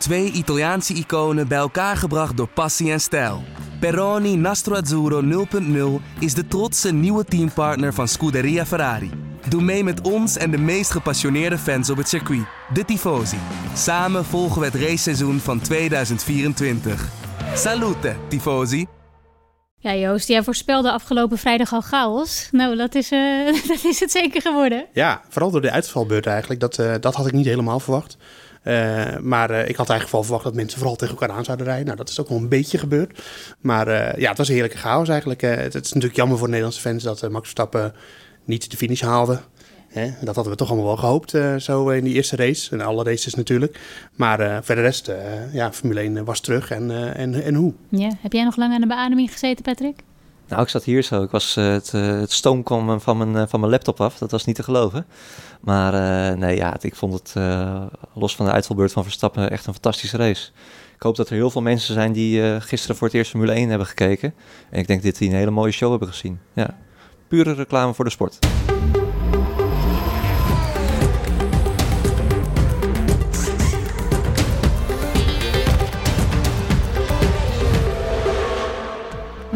Twee Italiaanse iconen bij elkaar gebracht door passie en stijl. Peroni Nastro Azzurro 0.0 is de trotse nieuwe teampartner van Scuderia Ferrari. Doe mee met ons en de meest gepassioneerde fans op het circuit, de Tifosi. Samen volgen we het raceseizoen van 2024. Salute, Tifosi! Ja, Joost, jij voorspelde afgelopen vrijdag al chaos. Nou, dat is, uh, dat is het zeker geworden. Ja, vooral door de uitvalbeurt eigenlijk. Dat, uh, dat had ik niet helemaal verwacht. Uh, maar ik had eigenlijk wel verwacht dat mensen vooral tegen elkaar aan zouden rijden. Nou, dat is ook wel een beetje gebeurd. Maar ja, het was een heerlijke chaos eigenlijk. Het, het, is natuurlijk jammer voor Nederlandse fans dat Max Verstappen niet de finish haalde. Dat hadden we toch allemaal wel gehoopt, zo in die eerste race. En alle races natuurlijk. Maar uh, verder rest, uh, ja, Formule 1 was terug. En, en, en hoe? Ja. Heb jij nog lang aan de beademing gezeten, Patrick? Nou, ik zat hier zo. Ik was, het, het stoom kwam van mijn, van mijn laptop af. Dat was niet te geloven. Maar nee, ja, ik vond het, los van de uitvalbeurt van Verstappen, echt een fantastische race. Ik hoop dat er heel veel mensen zijn die gisteren voor het eerst Formule 1 hebben gekeken. En ik denk dat die een hele mooie show hebben gezien. Ja pure reclame voor de sport.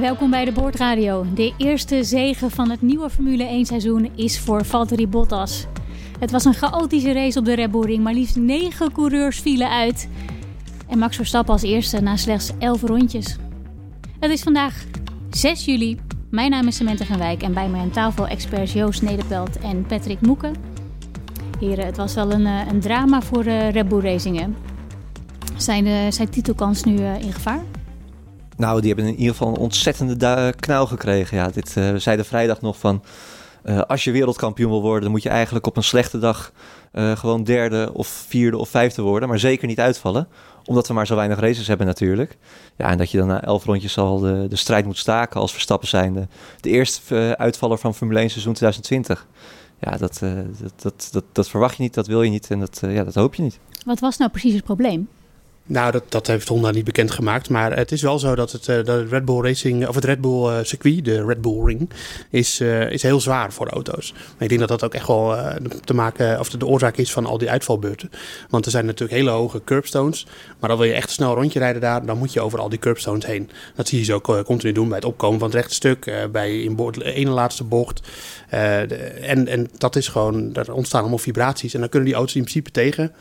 Welkom bij de Boordradio. De eerste zege van het nieuwe Formule 1 seizoen is voor Valtteri Bottas. Het was een chaotische race op de Red Bull Ring, maar liefst 9 coureurs vielen uit. En Max Verstappen als eerste na slechts 11 rondjes. Het is vandaag 6 juli mijn naam is Samantha van Wijk en bij mij aan tafel experts Joost Nederpelt en Patrick Moeken. Heren, het was wel een, eh, een drama voor uh, Red Bull Racing. Zijn, uh, zijn titelkans nu in gevaar? Nou, die hebben in ieder geval een ontzettende knauw gekregen. Ja, dit, we zeiden vrijdag nog van... als je wereldkampioen wil worden, dan moet je eigenlijk op een slechte dag gewoon derde of vierde of vijfde worden. Maar zeker niet uitvallen omdat we maar zo weinig races hebben natuurlijk. Ja, en dat je dan na elf rondjes al de, de strijd moet staken als Verstappen zijnde. De eerste uitvaller van Formule 1 seizoen 2020. Ja, dat, dat, dat, dat, dat, verwacht je niet, dat wil je niet en dat, ja, dat hoop je niet. Wat was nou precies het probleem? Nou, dat, dat heeft Honda niet bekendgemaakt. Maar het is wel zo dat het, uh, de Red Bull Racing, of het Red Bull uh, circuit, de Red Bull Ring, is, uh, is heel zwaar voor auto's. Ik denk dat dat ook echt wel te maken, of de, oorzaak is van al die uitvalbeurten. Want er zijn natuurlijk hele hoge curbstones. Maar dan wil je echt snel rondje rijden daar, dan moet je over al die curbstones heen. Dat zie je zo continu doen bij het opkomen van het rechte stuk, bij in de ene laatste bocht. De, en, en dat is gewoon, er ontstaan allemaal vibraties. En dan kunnen die auto's in principe tegen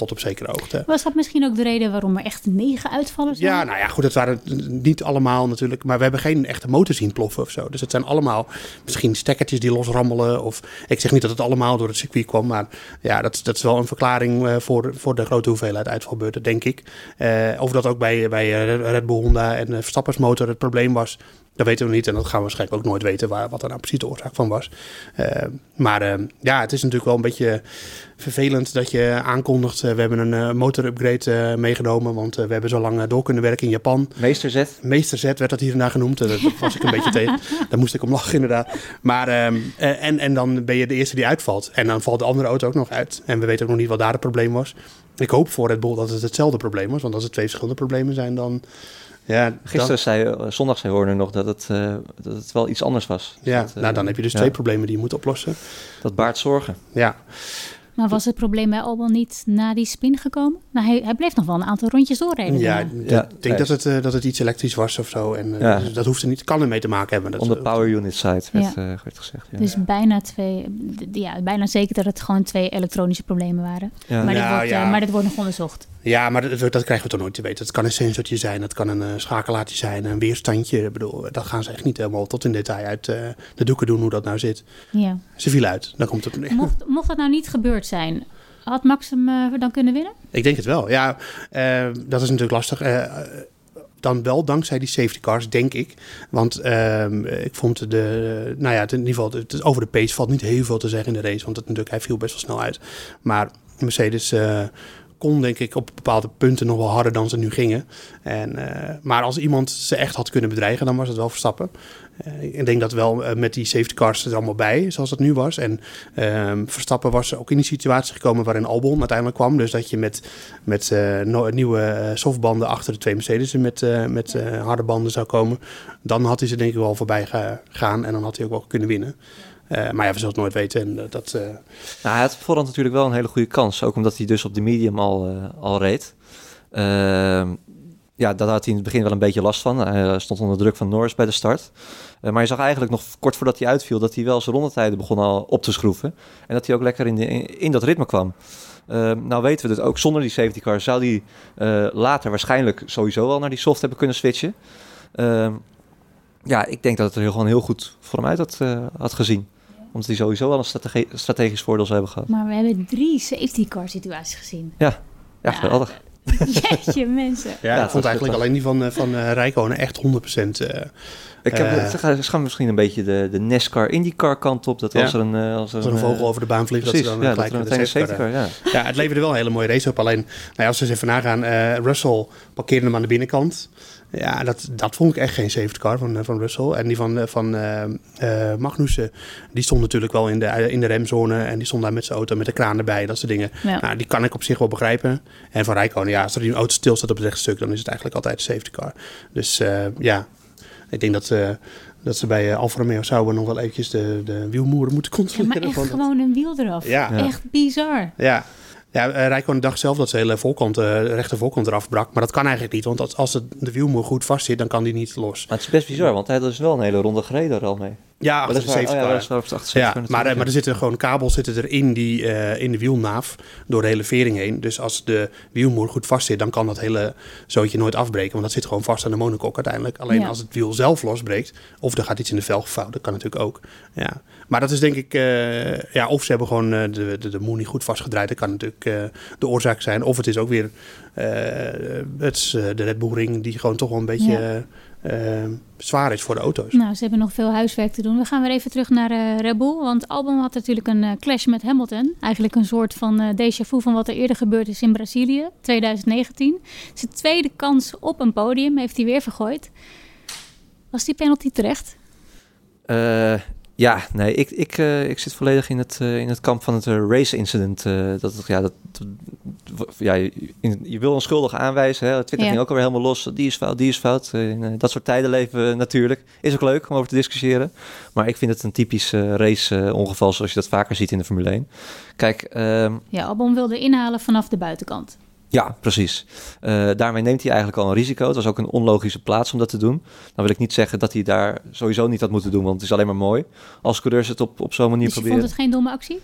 tot op zekere hoogte. Was dat misschien ook de reden waarom er echt negen uitvallen zijn? Ja, nou ja, goed, het waren niet allemaal natuurlijk, maar we hebben geen echte motor zien ploffen of zo. Dus het zijn allemaal misschien stekkertjes die losrammelen. Of ik zeg niet dat het allemaal door het circuit kwam, maar ja, dat, dat is wel een verklaring uh, voor, voor de grote hoeveelheid uitvalbeurten, denk ik. Uh, of dat ook bij, bij Red Bull Honda en Verstappersmotor het probleem was, dat weten we niet en dat gaan we waarschijnlijk ook nooit weten waar, wat er nou precies de oorzaak van was. Uh, maar uh, ja, het is natuurlijk wel een beetje vervelend dat je aankondigt. Uh, we hebben een motorupgrade meegenomen, want we hebben zo lang door kunnen werken in Japan. Meesterzet? Meesterzet werd dat hier en daar genoemd. dat was ik een beetje tegen. Daar moest ik om lachen inderdaad. Maar, ehm, en, en dan ben je de eerste die uitvalt. En dan valt de andere auto ook nog uit. En we weten ook nog niet wat daar het probleem was. Ik hoop voor Red Bull dat het hetzelfde probleem was. Want als het twee verschillende problemen zijn, dan ja, Gisteren zei, uh, zondag zei Horner nog dat het, uh, dat het wel iets anders was. Ja, dat, uh, nou dan heb je dus ja. twee problemen die je moet oplossen. Dat baart zorgen. Ja. Maar was het probleem bij Albon niet na die spin gekomen? Nou, hij, hij bleef nog wel een aantal rondjes doorrijden. Ja, ja ik denk dat het, uh, dat het iets elektrisch was of zo. En uh, ja. dat hoeft er niet, kan ermee te maken hebben. Dat On de power unit side werd, ja. uh, werd gezegd. Ja. Dus bijna twee, ja, bijna zeker dat het gewoon twee elektronische problemen waren. Maar, dit wordt, maar dit wordt nog onderzocht. Ja, maar dat, dat, krijgen we toch nooit te weten. Het kan een sensortje zijn, het kan een uh, schakelaartje zijn, een weerstandje. Ik bedoel, dat gaan ze echt niet helemaal tot in detail uit uh, de doeken doen hoe dat nou zit. Ja. Ze viel uit, dan komt het mocht, mocht dat nou niet gebeurd zijn, had Max hem uh, dan kunnen winnen? Ik denk het wel, ja. dat is natuurlijk lastig dan wel dankzij die safety cars, denk ik. Want uh, ik vond de, nou ja, in ieder geval, het, over de pace valt niet heel veel te zeggen in de race. Want het, natuurlijk, hij viel best wel snel uit. Maar Mercedes uh, kon, denk ik, op bepaalde punten nog wel harder dan ze nu gingen. En, uh, maar als iemand ze echt had kunnen bedreigen, dan was het wel Verstappen. Uh, ik denk dat wel uh, met die safety cars er allemaal bij, zoals het nu was. En ehm, Verstappen was ook in die situatie gekomen waarin Albon uiteindelijk kwam. Dus dat je met, met nieuwe softbanden achter de twee Mercedes met, met harde banden zou komen. Dan had hij ze denk ik wel voorbij gegaan en dan had hij ook wel kunnen winnen. Maar ja, we zullen het nooit weten. En, dat, nou, hij had voorhand natuurlijk wel een hele goede kans. Ook omdat hij dus op de medium al, al reed. Ehm, ja, daar had hij in het begin wel een beetje last van. Hij stond onder druk van Norris bij de start. maar je zag eigenlijk nog kort voordat hij uitviel... dat hij wel zijn rondetijden begon al op te schroeven. En dat hij ook lekker in, in, dat ritme kwam. Uh, nou weten we dat ook zonder die safety car zou hij later waarschijnlijk sowieso wel naar die soft hebben kunnen switchen. Uh, ja, ik denk dat het er gewoon heel goed voor hem uit had, had gezien. Omdat hij sowieso wel een strategi strategisch voordeel zou hebben gehad. Maar we hebben drie safety car situaties gezien. Ja, ja, geweldig. Jeetje, mensen. Ja, ja ik vond eigenlijk alleen die van, van uh, Rijkonen echt 100%. Uh, ik heb, uh, ze gaan misschien een beetje de, de NASCAR IndyCar kant op. Dat als er een, als er een, vogel over de baan vliegt, precies, dat ze dan ja, gelijk dat de safety car, ja. ja, het leverde wel een hele mooie race op. Alleen, nou ja, als we eens even nagaan, uh, Russell parkeerde hem aan de binnenkant. Ja, dat, dat vond ik echt geen safety car van, van Russell. En die van, van uh, uh, Magnussen, die stond natuurlijk wel in de, in de remzone. En die stond daar met zijn auto met de kraan erbij, dat soort dingen. Ja. Nou, die kan ik op zich wel begrijpen. En van Rijkonen, ja, als er een auto stilstaat op het rechtstuk, dan is het eigenlijk altijd een safety car. Dus uh, ja, ik denk dat, dat ze bij Alfa Romeo zouden nog wel eventjes de, de wielmoeren moeten controleren. Ja, maar echt gewoon een wiel eraf. Ja. Echt bizar. Ja, ja, Rijkonen dacht zelf dat ze hele voorkant, uh, rechter voorkant eraf brak. Maar dat kan eigenlijk niet, want als, de wielmoer goed vast zit, dan kan die niet los. Maar het is best bizar, want hij had dus wel een hele ronde gereden er al mee. Ja, achter de safety car. Ja, maar, maar er zitten gewoon kabels zitten er in, die, uh, in de wielnaaf door de hele vering heen. Dus als de wielmoer goed vast zit, dan kan dat hele zootje nooit afbreken. Want dat zit gewoon vast aan de monokok uiteindelijk. Alleen ja. als het wiel zelf losbreekt, of er gaat iets in de velg vouwen, dat kan natuurlijk ook. Ja. Maar dat is denk ik, uh, ja, of ze hebben gewoon de, de, de moer niet goed vastgedraaid. Dat kan natuurlijk de oorzaak zijn. Of het is ook weer het is, de Red Bull Ring die gewoon toch wel een beetje... Ja uh, zwaar is voor de auto's. Nou, ze hebben nog veel huiswerk te doen. We gaan weer even terug naar uh, Red Bull. Want Albon had natuurlijk een uh, clash met Hamilton. Eigenlijk een soort van uh, déjà vu van wat er eerder gebeurd is in Brazilië, 2019. Zijn tweede kans op een podium heeft hij weer vergooid. Was die penalty terecht? Ja, nee, ik, ik, uh, ik zit volledig in het, uh, in het kamp van het uh, race incident. dat, ja, dat, ja, je, je, wil een schuldige aanwijzen. Hè? Twitter ja. ging ook alweer helemaal los. Die is fout, die is fout. in dat soort tijden leven natuurlijk. Is ook leuk om over te discussiëren. Maar ik vind het een typisch race ongeval zoals je dat vaker ziet in de Formule 1. Kijk... Ehm, ja, Albon wilde inhalen vanaf de buitenkant. Ja, precies. Uh, daarmee neemt hij eigenlijk al een risico. Het was ook een onlogische plaats om dat te doen. Dan wil ik niet zeggen dat hij daar sowieso niet had moeten doen, want het is alleen maar mooi. Als coureurs het op, op zo'n manier dus proberen. vond het geen domme actie?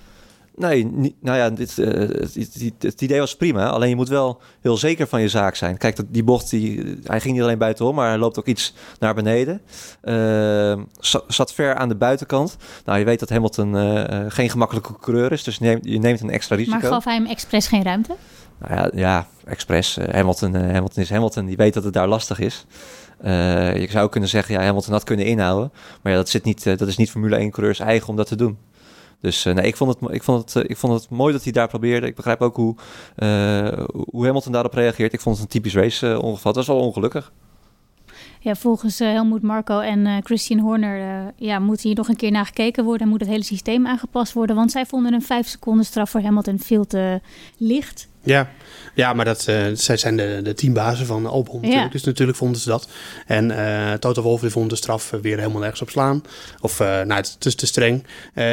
Nee, niet, nou ja, dit, uh, het, het, het, idee was prima. Alleen je moet wel heel zeker van je zaak zijn. Kijk, die bocht, die, hij ging niet alleen buitenom, maar hij loopt ook iets naar beneden. Uh, zat ver aan de buitenkant. Nou, je weet dat Hamilton uh, geen gemakkelijke coureur is, dus je neemt, je neemt een extra risico. Maar gaf hij hem expres geen ruimte? Nou ja, ja expres. Uh, Hamilton, uh, Hamilton is Hamilton. Die weet dat het daar lastig is. Uh, je zou kunnen zeggen, ja, Hamilton had kunnen inhouden. Maar ja, dat, zit niet, dat is niet Formule 1 coureurs eigen om dat te doen. Dus nee, ik vond, het, ik, vond het, ik vond het mooi dat hij daar probeerde. Ik begrijp ook hoe, hoe Hamilton daarop reageert. Ik vond het een typisch race ongeval. Het was wel ongelukkig. Ja, volgens Helmoet Marco en Christian Horner ja, moet hier nog een keer naar gekeken worden en moet het hele systeem aangepast worden. Want zij vonden een 5 seconden straf voor Hamilton veel te licht. Ja, ja maar dat, uh, zij zijn de, de teambazen van Albon natuurlijk. Ja. Dus natuurlijk vonden ze dat. En uh, Toto Wolff vond de straf weer helemaal nergens op slaan. Of uh, nou, het is te streng.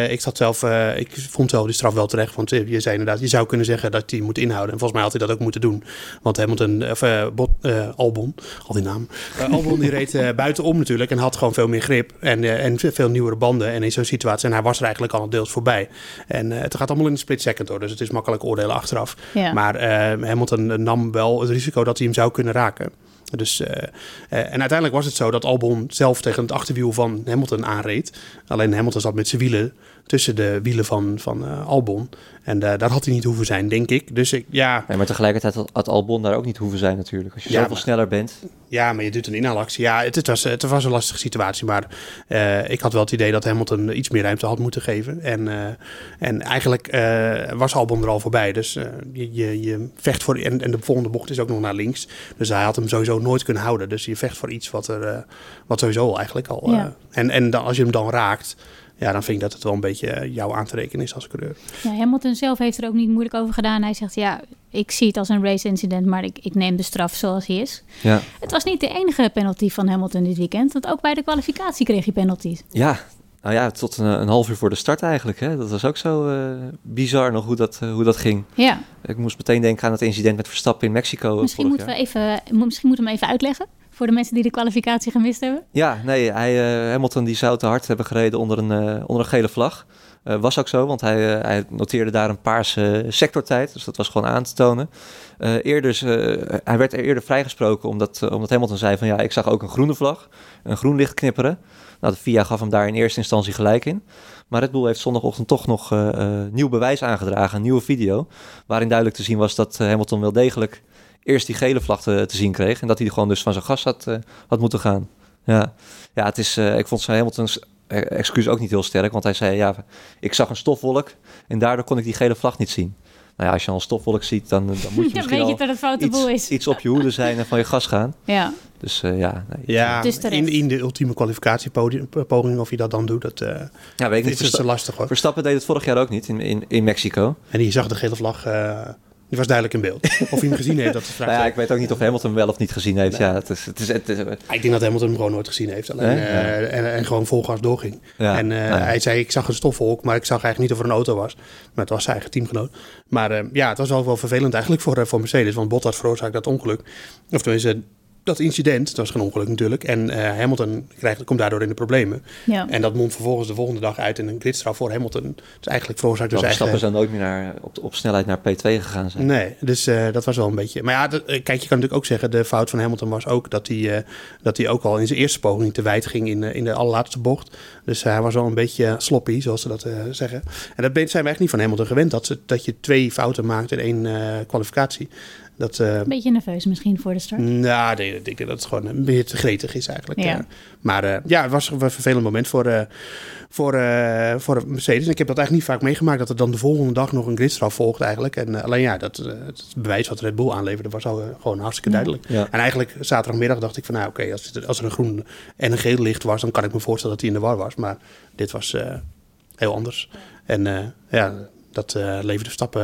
ik zat zelf, ik vond zelf die straf wel terecht. Want je zei inderdaad, je zou kunnen zeggen dat hij moet inhouden. En volgens mij had hij dat ook moeten doen. Want Hamilton, of Bot, Albon, al die naam. Albon die reed buitenom natuurlijk en had gewoon veel meer grip. En, en veel nieuwere banden. En in zo'n situatie, en hij was er eigenlijk al deels voorbij. En het gaat allemaal in een split second hoor. Dus het is makkelijk oordelen achteraf. Ja. Maar uh, Hamilton nam wel het risico dat hij hem zou kunnen raken. Dus, uh, uh, en uiteindelijk was het zo dat Albon zelf tegen het achterwiel van Hamilton aanreed. Alleen Hamilton zat met zijn wielen tussen de wielen van, van uh, Albon. En uh, daar had hij niet hoeven zijn, denk ik. Dus ik, ja... Nee, maar tegelijkertijd had Albon daar ook niet hoeven zijn natuurlijk. Als je ja, zoveel maar, sneller bent. Ja, maar je doet een inhaalactie. Ja, het, het, was, het was een lastige situatie. Maar uh, ik had wel het idee dat Hamilton iets meer ruimte had moeten geven. En, en eigenlijk was Albon er al voorbij. Dus je, je, je, vecht voor... En, en de volgende bocht is ook nog naar links. Dus hij had hem sowieso nooit kunnen houden. Dus je vecht voor iets wat, er, wat sowieso eigenlijk al... Ja. en en dan, als je hem dan raakt ja, dan vind ik dat het wel een beetje jouw aan te rekenen is als coureur. Ja, Hamilton zelf heeft er ook niet moeilijk over gedaan. Hij zegt, ja, ik zie het als een race incident, maar ik, ik neem de straf zoals hij is. Ja. Het was niet de enige penalty van Hamilton dit weekend, want ook bij de kwalificatie kreeg hij penalties. Ja, Nou ja, tot een, een, half uur voor de start eigenlijk. Hè? Dat was ook zo uh, bizar nog hoe dat, uh, hoe dat ging. Ja. Ik moest meteen denken aan het incident met Verstappen in Mexico. Misschien, moeten we, even, misschien moeten we hem even uitleggen voor de mensen die de kwalificatie gemist hebben. Ja, nee, hij, uh, Hamilton die zou te hard hebben gereden onder een, onder een gele vlag. was ook zo, want hij, hij noteerde daar een paarse sectortijd. Dus dat was gewoon aan te tonen. eerder, hij werd eerder vrijgesproken omdat, omdat Hamilton zei van ja, ik zag ook een groene vlag, een groen licht knipperen. Nou, de FIA gaf hem daar in eerste instantie gelijk in. Maar Red Bull heeft zondagochtend toch nog nieuw bewijs aangedragen, een nieuwe video. Waarin duidelijk te zien was dat Hamilton wel degelijk eerst die gele vlag te, te, zien kreeg. En dat hij gewoon dus van zijn gas had, had moeten gaan. Ja, ja het is, ik vond zijn Hamilton's excuus ook niet heel sterk. Want hij zei, ja, ik zag een stofwolk en daardoor kon ik die gele vlag niet zien. Nou ja, als je al een stofwolk ziet, dan, dan moet je misschien weet je dat het foute iets, boel is. iets op je hoede zijn en van je gas gaan. Ja. Dus uh, ja, nee, ja dus in, in de ultieme kwalificatiepoging of je dat dan doet, dat uh, ja, weet ik niet. is Versta lastig hoor. Verstappen deed het vorig jaar ook niet in, in, in Mexico. En die zag de gele vlag uh, die was duidelijk in beeld. Of hij hem gezien heeft, dat is nou ja, Ik weet ook niet of Hamilton hem wel of niet gezien heeft. Nee. Ja, het is, het is, het is, ik denk dat Hamilton hem gewoon nooit gezien heeft. Alleen, uh, en, en, gewoon vol gas doorging. Ja. En uh, ja. hij zei, ik zag een stofwolk, maar ik zag eigenlijk niet of er een auto was. Maar het was zijn eigen teamgenoot. Maar uh, ja, het was ook wel vervelend eigenlijk voor, voor Mercedes. Want Bottas veroorzaakt dat ongeluk. Of tenminste, dat incident, dat was geen ongeluk natuurlijk. En uh, Hamilton krijgt, komt daardoor in de problemen. Ja. En dat mondt vervolgens de volgende dag uit in een gridstraf voor Hamilton. Dus eigenlijk veroorzaakt dus eigen... eigen... zou nooit meer naar, op, op snelheid naar P2 gegaan zijn. Nee, dus uh, dat was wel een beetje... Maar ja, dat, kijk, je kan natuurlijk ook zeggen... de fout van Hamilton was ook dat hij, uh, dat hij ook al in zijn eerste poging te wijd ging in, in de allerlaatste bocht. Dus hij was wel een beetje sloppy, zoals ze dat zeggen. En dat zijn we echt niet van Hamilton gewend. Dat, ze, dat je twee fouten maakt in één kwalificatie. Dat, uh, een beetje nerveus misschien voor de start. Nou, nee, ik denk dat het gewoon een beetje te gretig is eigenlijk. Ja. Uh, maar uh, ja, het was een vervelend moment voor, voor, voor Mercedes. En ik heb dat eigenlijk niet vaak meegemaakt dat er dan de volgende dag nog een gridstraf volgt eigenlijk. En alleen ja, dat, het bewijs wat Red Bull aanleverde was al gewoon hartstikke duidelijk. Ja. En eigenlijk zaterdagmiddag dacht ik van nou oké, okay, als, als er een groen en een geel licht was, dan kan ik me voorstellen dat hij in de war was. Maar dit was heel anders. En ja, dat uh, leverde stappen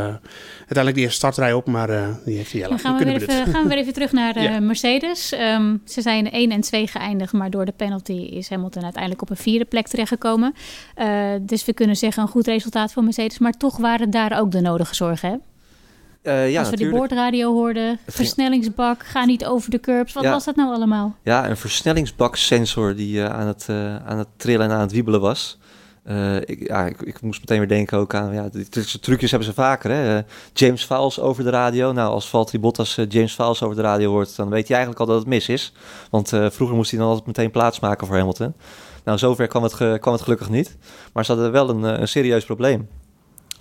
uiteindelijk die eerste startrij op, maar uh, die heeft hij Dan gaan we, weer even, gaan we weer even terug naar uh, ja. Mercedes. Um, ze zijn 1 en 2 geëindigd, maar door de penalty is Hamilton uiteindelijk op een vierde plek terechtgekomen. dus we kunnen zeggen een goed resultaat voor Mercedes, maar toch waren daar ook de nodige zorgen, hè? Uh, ja, Als we natuurlijk. die boordradio hoorden, versnellingsbak, ga niet over de curbs. Wat Ja. was dat nou allemaal? Ja, een versnellingsbaksensor die eh, aan, het, eh, aan het trillen en aan het wiebelen was. Eh, ik, ja, ik, ik moest meteen weer denken ook aan, ja, dit soort trucjes hebben ze vaker. Hè? Eh, James Fowles over de radio. Nou, als Valtteri Bottas eh, James Fowles over de radio hoort, dan weet hij eigenlijk al dat het mis is. Want vroeger moest hij dan altijd meteen plaatsmaken voor Hamilton. Nou, zover kwam het, ge- kwam het gelukkig niet. Maar ze hadden wel een, een serieus probleem.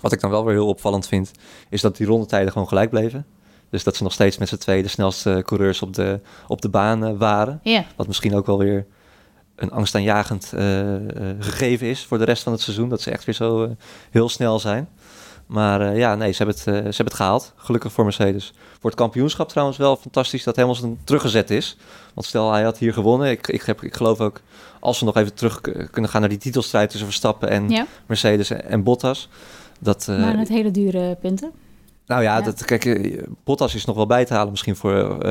Wat ik dan wel weer heel opvallend vind, is dat die rondetijden gewoon gelijk bleven. Dus dat ze nog steeds met z'n tweeën de snelste coureurs op de, op de baan waren. Wat misschien ook wel weer een angstaanjagend eh, eh, gegeven is voor de rest van het seizoen. Dat ze echt weer zo eh, heel snel zijn. Maar ja, nee, ze hebben, het, ze hebben het gehaald. Gelukkig voor Mercedes. Voor het kampioenschap trouwens wel fantastisch dat Hamilton teruggezet is. Want stel, hij had hier gewonnen. Ik, ik, heb, ik geloof ook, als we nog even terug kunnen gaan naar die titelstrijd tussen Verstappen en ja. Mercedes en, en Bottas. Dat, eh, maar het hele dure punten. nou ja, Ja. Dat, kijk, Bottas is nog wel bij te halen misschien voor,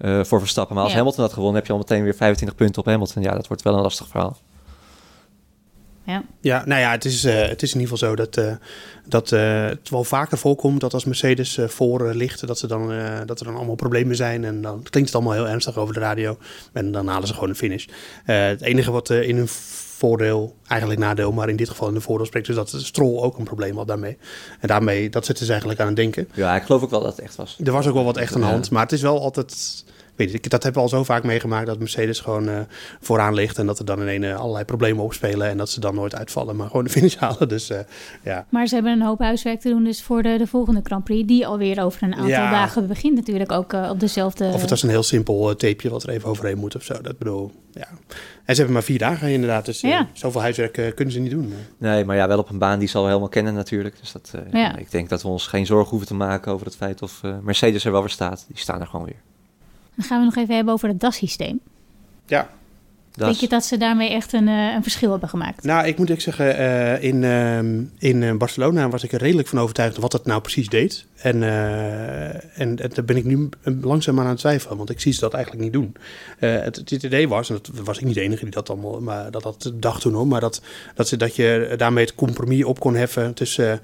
voor Verstappen. Maar als Ja. Hamilton had gewonnen, heb je al meteen weer 25 punten op Hamilton. Ja, dat wordt wel een lastig verhaal. Ja. Ja, nou ja, het is, eh, het is in ieder geval zo dat, eh, dat eh, het wel vaker voorkomt dat als Mercedes eh, voor ligt, dat, er dan, eh, dat er dan allemaal problemen zijn. En dan klinkt het allemaal heel ernstig over de radio. En dan halen ze gewoon een finish. Eh, het enige wat eh, in hun voordeel, eigenlijk nadeel, maar in dit geval in de voordeel spreekt, is dat Stroll ook een probleem had daarmee. En daarmee, dat zitten ze eigenlijk aan het denken. Ja, ik geloof ook wel dat het echt was. Er was ook wel wat echt aan de hand, maar het is wel altijd. Weet ik, dat hebben we al zo vaak meegemaakt dat Mercedes gewoon eh, vooraan ligt en dat er dan ineens eh, allerlei problemen opspelen en dat ze dan nooit uitvallen, maar gewoon de finish halen. Dus eh, ja. Maar ze hebben een hoop huiswerk te doen dus voor de, de volgende Grand Prix. Die alweer over een aantal Ja. dagen begint natuurlijk ook op dezelfde... Of het was een heel simpel tapeje wat er even overheen moet of zo. Dat bedoel, ja. En ze hebben maar vier dagen inderdaad, dus Ja. zoveel huiswerk kunnen ze niet doen. Nee, maar ja, wel op een baan die ze al helemaal kennen natuurlijk. Dus dat, eh, Ja. ik denk dat we ons geen zorgen hoeven te maken over het feit of eh, Mercedes er wel weer staat. Die staan er gewoon weer. Dan gaan we nog even hebben over het DAS-systeem. Ja. Denk je dat ze daarmee echt een, uh, een verschil hebben gemaakt? Nou, ik moet ik zeggen, uh, in, uh, in Barcelona was ik er redelijk van overtuigd wat het nou precies deed. En, en, en daar ben ik nu langzaam aan het twijfelen, want ik zie ze dat eigenlijk niet doen. Het, het, idee was, en dat was ik niet de enige die dat allemaal maar dat, dat dacht toen hoor, maar dat, dat, ze, dat je daarmee het compromis op kon heffen tussen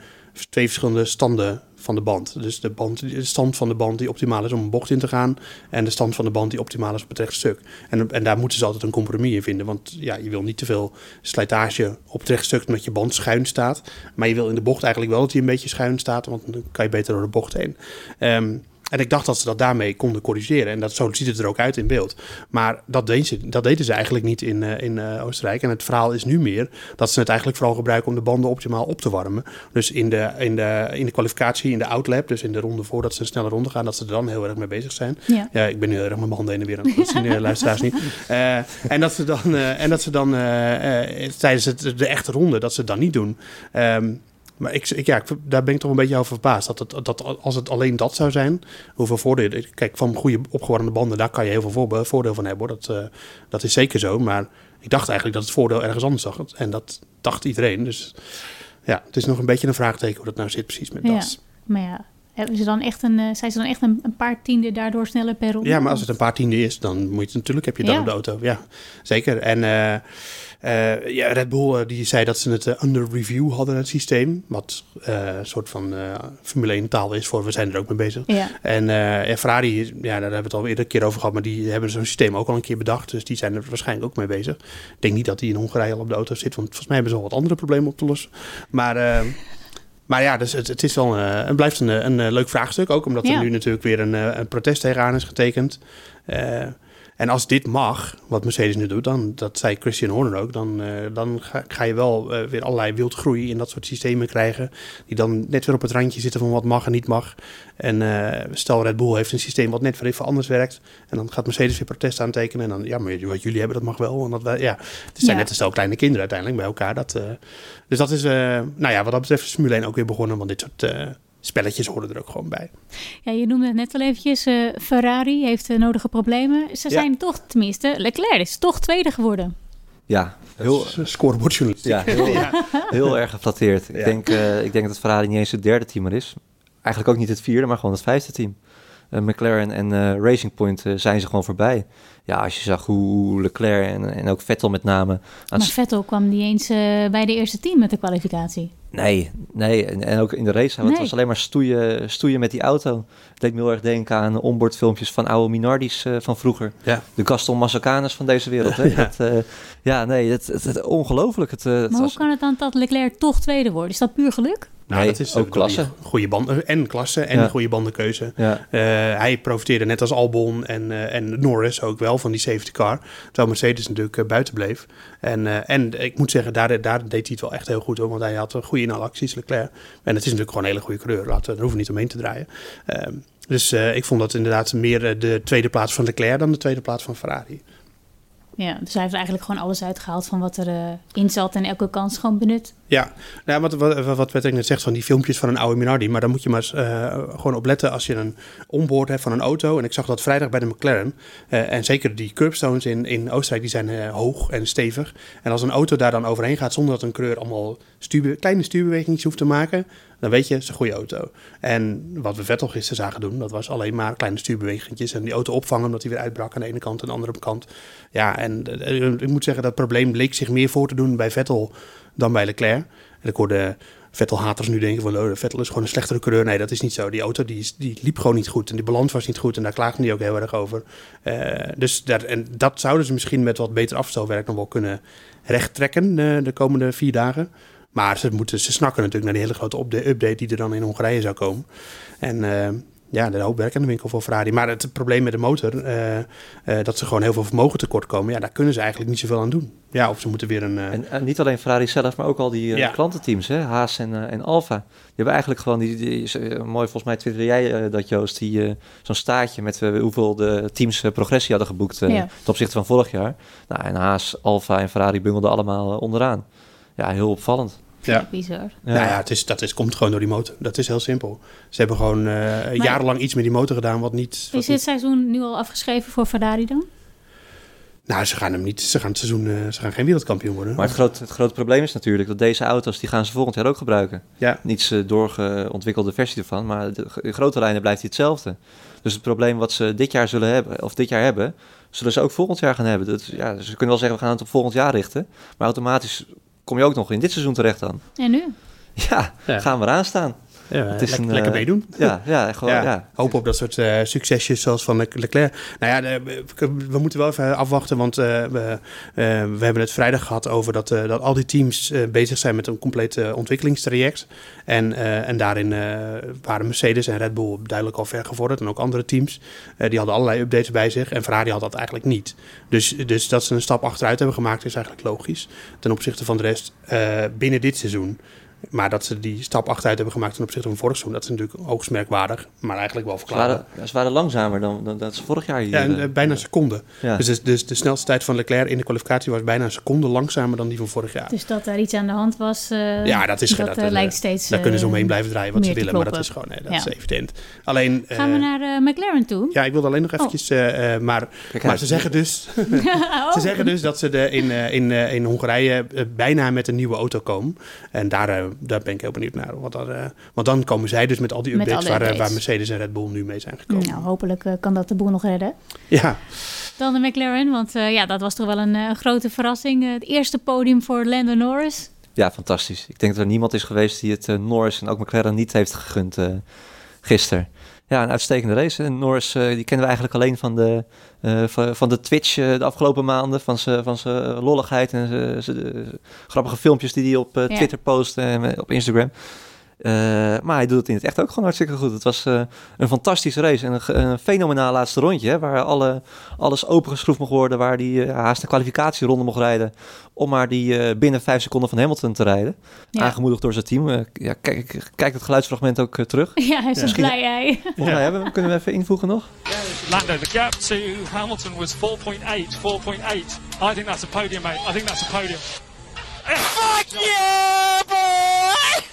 twee verschillende standen van de band. Dus de, band, de stand van de band die optimaal is om een bocht in te gaan. En de stand van de band die optimaal is op het rechtstuk. En, en daar moeten ze altijd een compromis in vinden. Want ja, je wil niet te veel slijtage op het rechtstuk omdat je band schuin staat. Maar je wil in de bocht eigenlijk wel dat hij een beetje schuin staat. Want dan kan je beter door de bocht heen. Um, en ik dacht dat ze dat daarmee konden corrigeren. En dat, zo ziet het er ook uit in beeld. Maar dat, deden ze, dat deden ze eigenlijk niet in, uh, in uh, Oostenrijk. En het verhaal is nu meer dat ze het eigenlijk vooral gebruiken om de banden optimaal op te warmen. Dus in de, in de, in de kwalificatie, in de outlap, dus in de ronde voordat ze een snelle ronde gaan, dat ze er dan heel erg mee bezig zijn. Ja, ja ik ben nu heel erg met mijn handen heen en weer aan het zien, uh, luisteraars niet. en dat ze dan, en dat ze dan tijdens het, de echte ronde, dat ze het dan niet doen. Um, maar ik, ik, ja, daar ben ik toch een beetje over verbaasd. Dat, het, dat als het alleen dat zou zijn, hoeveel voordelen. Kijk, van goede opgewarmde banden, daar kan je heel veel voordeel van hebben. Hoor. Dat, uh, dat is zeker zo. Maar ik dacht eigenlijk dat het voordeel ergens anders zag. En dat dacht iedereen. Dus ja, het is nog een beetje een vraagteken hoe dat nou zit precies met ja, dat. Maar ja, hebben ze dan echt een, uh, zijn ze dan echt een, een, paar tienden daardoor sneller per ronde? Ja, maar als het een paar tienden is, dan moet je natuurlijk heb je dan ja. op de auto. Ja, zeker. En uh, uh, ja, Red Bull uh, die zei dat ze het uh, under review hadden, het systeem. Wat een soort van Formule 1 taal is voor we zijn er ook mee bezig. Ja. En Ferrari, ja, daar hebben we het al eerder een keer over gehad, maar die hebben zo'n systeem ook al een keer bedacht. Dus die zijn er waarschijnlijk ook mee bezig. Ik denk niet dat die in Hongarije al op de auto zit, want volgens mij hebben ze al wat andere problemen op te lossen. Maar... Maar ja, dus het, het, is wel een, het blijft een, een leuk vraagstuk. Ook omdat er nu natuurlijk weer een, een protest tegenaan is getekend. Uh, en als dit mag, wat Mercedes nu doet, dan, dat zei Christian Horner ook, dan, uh, dan ga, ga, je wel uh, weer allerlei wildgroei in dat soort systemen krijgen. Die dan net weer op het randje zitten van wat mag en niet mag. En uh, stel Red Bull heeft een systeem wat net weer even anders werkt. En dan gaat Mercedes weer protest aantekenen. En dan, ja, maar wat jullie hebben, dat mag wel. En dat wij, ja, het zijn ja. net een stel kleine kinderen uiteindelijk bij elkaar. Dat, dus dat is, nou ja, wat dat betreft is Formule 1 ook weer begonnen. Want dit soort spelletjes horen er ook gewoon bij. Ja, je noemde het net al eventjes. Uh, Ferrari heeft de nodige problemen. Ze zijn toch, tenminste, Leclerc is toch tweede geworden. Ja, heel... Scorebordjournalistiek. Ja, heel, heel erg geflatteerd. Ik, denk, uh, ik denk dat Ferrari niet eens het derde team er is. Eigenlijk ook niet het vierde, maar gewoon het vijfde team. Uh, McLaren en uh, Racing Point zijn ze gewoon voorbij. Ja, als je zag hoe Leclerc en, en ook Vettel met name... Maar Vettel kwam niet eens bij de eerste team met de kwalificatie. Nee, nee. En, en, ook in de race. Nee. Het was alleen maar stoeien, stoeien met die auto. Het deed me heel erg denken aan onboardfilmpjes van oude Minardis uh, van vroeger. Ja. De Gaston Massacanes van deze wereld. Hè? ja. Dat, uh, ja, nee, het, het, het ongelooflijk. Het, maar hoe was... kan het dan dat Leclerc toch tweede wordt? Is dat puur geluk? Nou, nee, dat is ook klasse. Goede banden en klasse en ja. goede bandenkeuze. Ja. Uh, hij profiteerde net als Albon en, uh, en Norris ook wel van die safety car. Terwijl Mercedes natuurlijk uh, buiten bleef. En, en ik moet zeggen, daar, daar deed hij het wel echt heel goed hoor. Want hij had een goede inhalacties, Leclerc. En het is natuurlijk gewoon een hele goede coureur. Laten we, daar hoeven we niet omheen te draaien. Ehm, dus ik vond dat inderdaad meer de tweede plaats van Leclerc dan de tweede plaats van Ferrari. Ja, dus hij heeft eigenlijk gewoon alles uitgehaald van wat er uh, in zat en elke kans gewoon benut. Ja, nou, wat, wat, wat Patrick net zegt van die filmpjes van een oude Minardi. Maar dan moet je maar uh, gewoon opletten als je een onboard hebt van een auto. En ik zag dat vrijdag bij de McLaren. Uh, en zeker die curbstones in, in Oostenrijk, die zijn hoog en stevig. En als een auto daar dan overheen gaat zonder dat een coureur allemaal kleine stuurbewegingen hoeft te maken dan weet je, het is een goede auto. En wat we Vettel gisteren zagen doen, dat was alleen maar kleine stuurbewegingjes. En die auto opvangen omdat hij weer uitbrak aan de ene kant en de andere kant. Ja, en uh, ik moet zeggen, dat probleem leek zich meer voor te doen bij Vettel dan bij Leclerc. En ik hoorde Vettel-haters nu denken van, oh, Vettel is gewoon een slechtere coureur. Nee, dat is niet zo. Die auto die, die liep gewoon niet goed en die balans was niet goed. En daar klaagden die ook heel erg over. Uh, dus en dat zouden ze misschien met wat beter afstelwerk nog wel kunnen rechttrekken uh, de komende vier dagen. Maar ze, moeten, ze snakken natuurlijk naar die hele grote update die er dan in Hongarije zou komen. En uh, ja, er hoop werk aan de winkel voor Ferrari. Maar het probleem met de motor, uh, uh, dat ze gewoon heel veel vermogen tekort komen, ja, daar kunnen ze eigenlijk niet zoveel aan doen. Ja, of ze moeten weer een... En, en, niet alleen Ferrari zelf, maar ook al die ja. klantenteams, hè? Haas en, en Alfa. Die hebben eigenlijk gewoon, die, die, die mooi volgens mij twitterde jij dat Joost, die zo'n staatje met hoeveel de teams progressie hadden geboekt ja. ten opzichte van vorig jaar. Nou, en Haas, Alfa en Ferrari bungelden allemaal onderaan. Ja, heel opvallend. Ja. Bizar. Ja. Nou ja, het, is, dat is, komt gewoon door die motor. Dat is heel simpel. Ze hebben gewoon uh, jarenlang iets met die motor gedaan wat niet... Wat is dit seizoen nu al afgeschreven voor Ferrari dan? Nou, ze gaan hem niet. Ze gaan het seizoen. eh, ze gaan geen wereldkampioen worden. Maar het, groot, het grote probleem is natuurlijk dat deze auto's, die gaan ze volgend jaar ook gebruiken. Ja. Niet de doorontwikkelde versie ervan, maar de, de grote lijnen blijft die hetzelfde. Dus het probleem wat ze dit jaar zullen hebben, of dit jaar hebben, zullen ze ook volgend jaar gaan hebben. Dat, ja, ze kunnen wel zeggen, we gaan het op volgend jaar richten. Maar automatisch kom je ook nog in dit seizoen terecht dan. En nu? Ja, Ja. gaan we eraan staan. Ja, Het is lekker, een, lekker eh, meedoen. Ja, ja, gewoon, ja. Ja, hoop op dat soort eh, succesjes zoals van Le- Leclerc. Nou ja, de- we, moeten wel even afwachten, want eh, we, eh, we hebben het vrijdag gehad over dat, eh, dat al die teams eh, bezig zijn met een compleet eh, ontwikkelingstraject. En, eh, en daarin eh, waren Mercedes en Red Bull duidelijk al ver gevorderd. En ook andere teams. Eh, die hadden allerlei updates bij zich. En Ferrari had dat eigenlijk niet. Dus, dus dat ze een stap achteruit hebben gemaakt is eigenlijk logisch. Ten opzichte van de rest eh, binnen dit seizoen. Maar dat ze die stap achteruit hebben gemaakt ten opzichte van vorig seizoen, dat is natuurlijk hoogst merkwaardig, maar eigenlijk wel Ze, verklaarbaar. waren, ja, ze waren langzamer dan, dan dat ze vorig jaar hier... Ja, en, eh, eh, bijna een seconde. ja. Dus, de- dus de snelste tijd van Leclerc in de kwalificatie was bijna een seconde langzamer dan die van vorig jaar. Dus dat daar iets aan de hand was, eh, Ja, dat is dat, dat, lijkt steeds... Daar kunnen ze omheen blijven draaien wat ze willen, maar dat is gewoon nee, dat Ja. is evident. Alleen, Gaan we naar McLaren toe? ja, ik wilde alleen nog Oh. eventjes, eh, eh, maar, Kijk maar ze zeggen dus, Oh. ze zeggen dus dat ze de, in, in, in Hongarije bijna met een nieuwe auto komen. En daar, daar ben ik heel benieuwd naar. Want, eh, want dan komen zij dus met al die Met updates, alle waar, eh, updates. waar Mercedes en Red Bull nu mee zijn gekomen. Nou, hopelijk eh, kan dat de boel nog redden. Ja, Dan de McLaren, want eh, ja, dat was toch wel een eh, grote verrassing. Eh, het eerste podium voor Lando Norris. Ja, fantastisch. Ik denk dat er niemand is geweest die het eh, Norris en ook McLaren niet heeft gegund eh gisteren. Ja, een uitstekende race. En Norris, eh, die kennen we eigenlijk alleen van de, eh, van, de Twitch eh, de afgelopen maanden. Van zijn van lolligheid en zijn- grappige filmpjes die hij op eh, Ja. Twitter post en op Instagram. Eh, maar hij doet het in het echt ook gewoon hartstikke goed. Het was eh, een fantastische race en een, fenomenaal laatste rondje. Hè, waar alle, alles opengeschroefd mocht worden. Waar hij haast een kwalificatieronde mocht rijden. Om maar die eh, binnen vijf seconden van Hamilton te rijden. Ja, Aangemoedigd door zijn team. Eh, ja, kijk, kijk het geluidsfragment ook eh, terug. ja hij is zo blij hij. Hebben we, kunnen we even invoegen nog? Lando, the gap to Hamilton was 4.8, 4.8. I think that's a podium, mate. I think that's a podium. Fuck yeah, boy!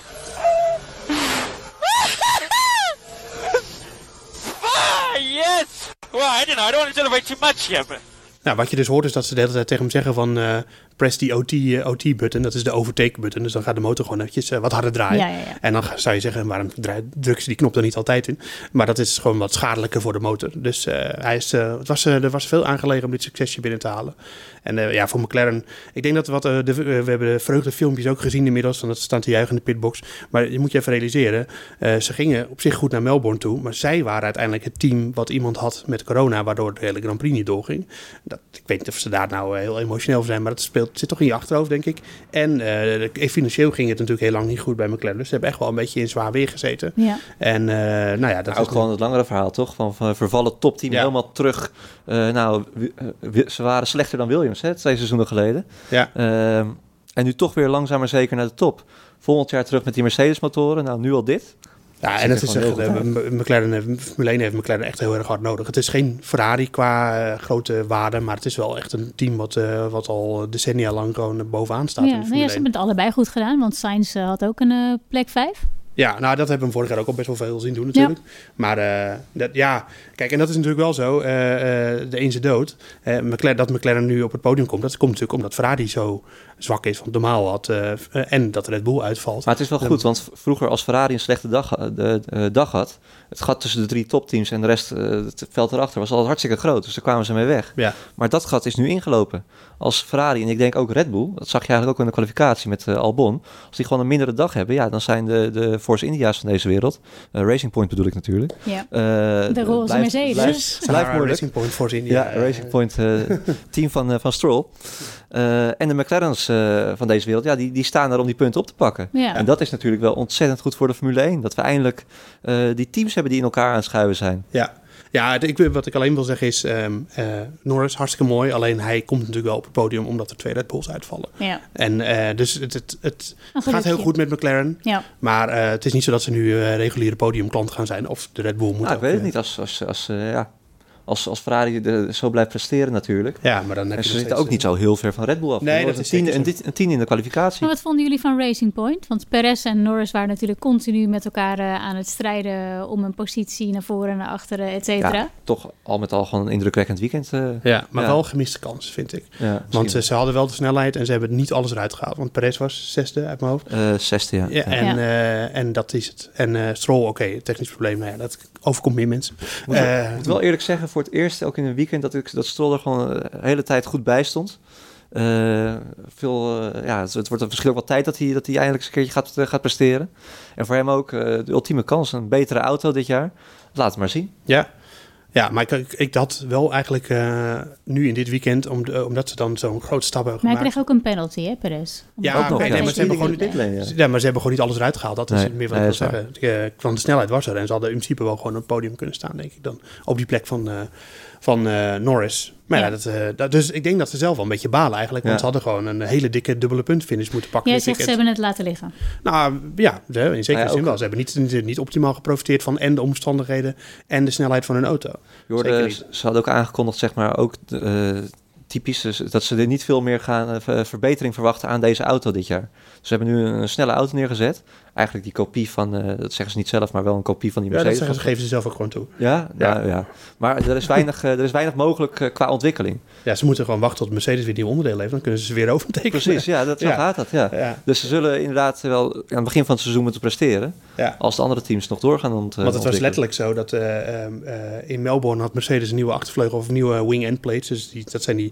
ah, yes! Well, I don't know. I don't want to celebrate too much here, but Nou, wat je dus hoort is dat ze de hele tijd tegen hem zeggen van eh, press die OT, eh, OT-button. Dat is de overtake-button. Dus dan gaat de motor gewoon eventjes eh, wat harder draaien. Ja, ja, ja. En dan zou je zeggen, waarom drukken ze die knop er niet altijd in? Maar dat is gewoon wat schadelijker voor de motor. Dus eh, hij is, het was, er was veel aangelegen om dit succesje binnen te halen. En ja, voor McLaren, ik denk dat wat, de, we hebben de vreugdefilmpjes ook gezien inmiddels. Van dat ze staan te juichen in de pitbox. Maar je moet je even realiseren, ze gingen op zich goed naar Melbourne toe. Maar zij waren uiteindelijk het team wat iemand had met corona, waardoor de hele Grand Prix niet doorging. Dat, ik weet niet of ze daar nou heel emotioneel voor zijn, maar dat speelt, zit toch in je achterhoofd, denk ik. En eh, de- financieel ging het natuurlijk heel lang niet goed bij McLaren. Dus ze hebben echt wel een beetje in zwaar weer gezeten. Ja. En eh, nou ja, dat is ook gewoon het langere verhaal, toch? Van, van vervallen topteam Ja. helemaal terug. Eh, nou, ze waren slechter dan Williams, hè, twee seizoenen geleden. Ja. Ehm, en nu toch weer langzaam maar zeker naar de top. Volgend jaar terug met die Mercedes-motoren. Nou, nu al dit. Ja, en dat is echt, McLaren, heeft- Formule 1 heeft McLaren echt heel erg hard nodig. Het is geen Ferrari qua eh, grote waarde, maar het is wel echt een team wat, eh, wat al decennia lang gewoon bovenaan staat Ja, in de nou Formule ja, ze 1. hebben het allebei goed gedaan, want Sainz eh, had ook een plek 5. Ja, nou dat hebben we vorig jaar ook al best wel veel zien doen natuurlijk. Maar eh, dat, ja, kijk, en dat is natuurlijk wel zo. eh, eh, de een zijn dood. Eh, McLaren, dat McLaren nu op het podium komt, dat komt natuurlijk omdat Ferrari zo zwak is. Want normaal had, en dat Red Bull uitvalt. Maar het is wel goed, want vroeger als Ferrari een slechte dag, eh, dag had... het gat tussen de drie topteams en de rest, eh, het veld erachter... was al hartstikke groot, dus daar kwamen ze mee weg. Ja. Maar dat gat is nu ingelopen. Als Ferrari, en ik denk ook Red Bull... dat zag je eigenlijk ook in de kwalificatie met Albon... als die gewoon een mindere dag hebben... ja, dan zijn de, de Force India's van deze wereld... Racing Point bedoel ik natuurlijk... Ja. eh, De roze Mercedes. Blijft, moeilijk. Racing Point Force India. Ja, Racing Point, eh, team van, eh, van Stroll. Eh, en de McLaren's eh, van deze wereld, ja, die, die staan er om die punten op te pakken. Ja. En dat is natuurlijk wel ontzettend goed voor de Formule 1. Dat we eindelijk eh, die teams hebben die in elkaar aan het schuiven zijn. Ja, ja ik, wat ik alleen wil zeggen is, ehm, eh, Norris hartstikke mooi. Alleen hij komt natuurlijk wel op het podium omdat er twee Red Bulls uitvallen. Ja. En eh, dus het, het, gaat heel goed met McLaren. Ja. Maar eh, het is niet zo dat ze nu eh, reguliere podiumklant gaan zijn. Of de Red Bull moet Nou, ik ook, weet het niet. Als, als, als, ja, Als, als Ferrari de, zo blijft presteren natuurlijk. Ja, maar dan heb En je ze zitten ook niet zo heel ver van Red Bull af. Nee, dat is een tien, een, dit- een tien in de kwalificatie. Maar wat vonden jullie van Racing Point? Want Perez en Norris waren natuurlijk continu met elkaar eh, aan het strijden om een positie naar voren en naar achteren, et cetera. Ja, toch al met al gewoon een indrukwekkend weekend. eh, Ja, maar Ja. wel een gemiste kans, vind ik. ja, Want eh, ze hadden wel de snelheid en ze hebben niet alles eruit gehaald. Want Perez was zesde uit mijn hoofd. Eh, zesde, ja. Ja, en, eh, en dat is het. En eh Stroll, oké, technisch probleem, maar ja, dat overkomt meer mensen. Moet, Eh, ik moet wel eerlijk zeggen, voor het eerst ook in een weekend dat, ik, dat Stroll er gewoon eh, de hele tijd goed bij stond. Eh, veel, ja, het, wordt misschien ook wel tijd dat hij, dat hij eindelijk eens een keertje gaat, gaat presteren. En voor hem ook de ultieme kans, een betere auto dit jaar. Laat het maar zien. Ja, ja maar ik, ik, ik had wel eigenlijk eh, nu in dit weekend, om, de- omdat ze dan zo'n grote stap hebben Maar hij gemaakt. kreeg ook een penalty, hè, Perez? Ja, nee, maar ze hebben gewoon dit lane, ja. Maar ze hebben gewoon niet alles eruit gehaald. Dat is Nee, meer wat nee, ik wil dat zeggen. Ik, eh, want de snelheid was er en ze hadden in principe wel gewoon een podium kunnen staan, denk ik dan. Op die plek van, eh, van eh, Norris. Maar ja, Ja. dat, eh, dat, dus ik denk dat ze zelf wel een beetje balen eigenlijk. Want Ja. ze hadden gewoon een hele dikke dubbele puntfinish moeten pakken. Jij zegt ze hebben het laten liggen. Nou ja, in zekere Ja, zin ook- wel. Ze hebben niet, niet, niet optimaal geprofiteerd van en de omstandigheden en de snelheid van hun auto. Ze hadden ook aangekondigd, zeg maar, ook eh, typisch, dus dat ze er niet veel meer gaan ver- verbetering verwachten aan deze auto dit jaar. Ze hebben nu een snelle auto neergezet. Eigenlijk die kopie van, eh, dat zeggen ze niet zelf, maar wel een kopie van die Ja, dat Mercedes. zeggen ze, geven ze zelf ook gewoon toe. Ja, Ja. ja. ja. Maar er is weinig, eh, er is weinig mogelijk eh, qua ontwikkeling. Ja, ze moeten gewoon wachten tot Mercedes weer nieuw onderdeel heeft. Dan kunnen ze ze weer overtekenen. Precies, ja, dat, zo Ja. gaat dat. Ja. Ja, Dus ze zullen inderdaad wel aan het begin van het seizoen moeten presteren. ja. Als de andere teams nog doorgaan ont, Want het was letterlijk zo dat eh, ehm, eh, in Melbourne had Mercedes een nieuwe achtervleugel of nieuwe wing-end plates. Dus die, dat zijn die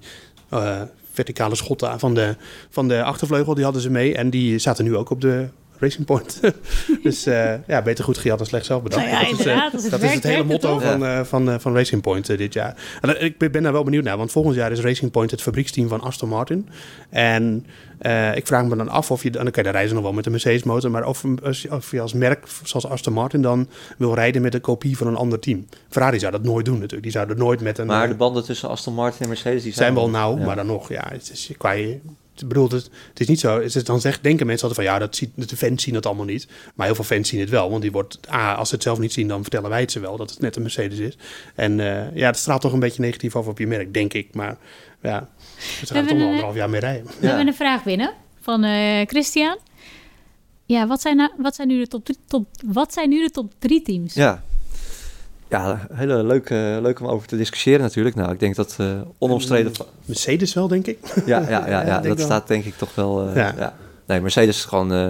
verticale schotten van de, van de achtervleugel. Die hadden ze mee en die zaten nu ook op de Racing Point. dus eh, ja, beter goed gejat dan slecht zelf bedacht. Nou ja, dat is, eh, inderdaad, dat is het hele het motto van, eh, van, eh, van Racing Point eh, dit jaar. En, eh, ik ben daar wel benieuwd naar, want volgend jaar is Racing Point het fabrieksteam van Aston Martin. En eh, ik vraag me dan af of je, en dan kan je reizen nog wel met een Mercedes motor, maar of, of je als merk zoals Aston Martin dan wil rijden met een kopie van een ander team. Ferrari zou dat nooit doen natuurlijk. Die zouden nooit met een... Maar eh, de banden tussen Aston Martin en Mercedes die zijn wel nauw, ja. maar dan nog, ja, het is qua je. Ik bedoel, het, het is niet zo. Het is, dan zegt, denken mensen altijd van ja, dat ziet, de fans zien het allemaal niet. Maar heel veel fans zien het wel. Want die wordt, ah, als ze het zelf niet zien, dan vertellen wij het ze wel dat het net een Mercedes is. En eh, ja, het straalt toch een beetje negatief af op je merk, denk ik. Maar ja, ze gaan er toch nog een- anderhalf jaar mee rijden. We hebben een vraag binnen van eh, Christian. Ja, wat zijn, nou, wat, zijn nu de top, drie- top, wat zijn nu de top drie teams? Ja. Ja, hele leuk, leuk om over te discussiëren natuurlijk. Nou, ik denk dat eh onomstreden... va- Mercedes wel, denk ik. Ja, ja, ja, Ja, dat wel. staat denk ik toch wel... eh, Ja. ja. Nee, Mercedes is gewoon eh,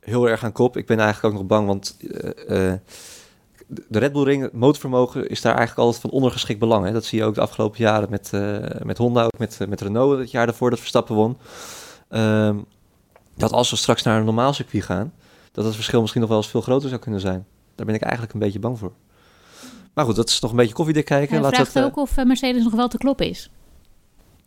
heel erg aan kop. Ik ben eigenlijk ook nog bang, want de Red Bull Ring, het motorvermogen, is daar eigenlijk altijd van ondergeschikt belang. Hè? Dat zie je ook de afgelopen jaren met, met Honda, ook met, met Renault het jaar daarvoor dat Verstappen won. Ehm, dat als we straks naar een normaal circuit gaan, dat het verschil misschien nog wel eens veel groter zou kunnen zijn. Daar ben ik eigenlijk een beetje bang voor. Maar goed, dat is nog een beetje koffiedik kijken. Hij Laten we vraagt eh, ook of eh, Mercedes nog wel te kloppen is.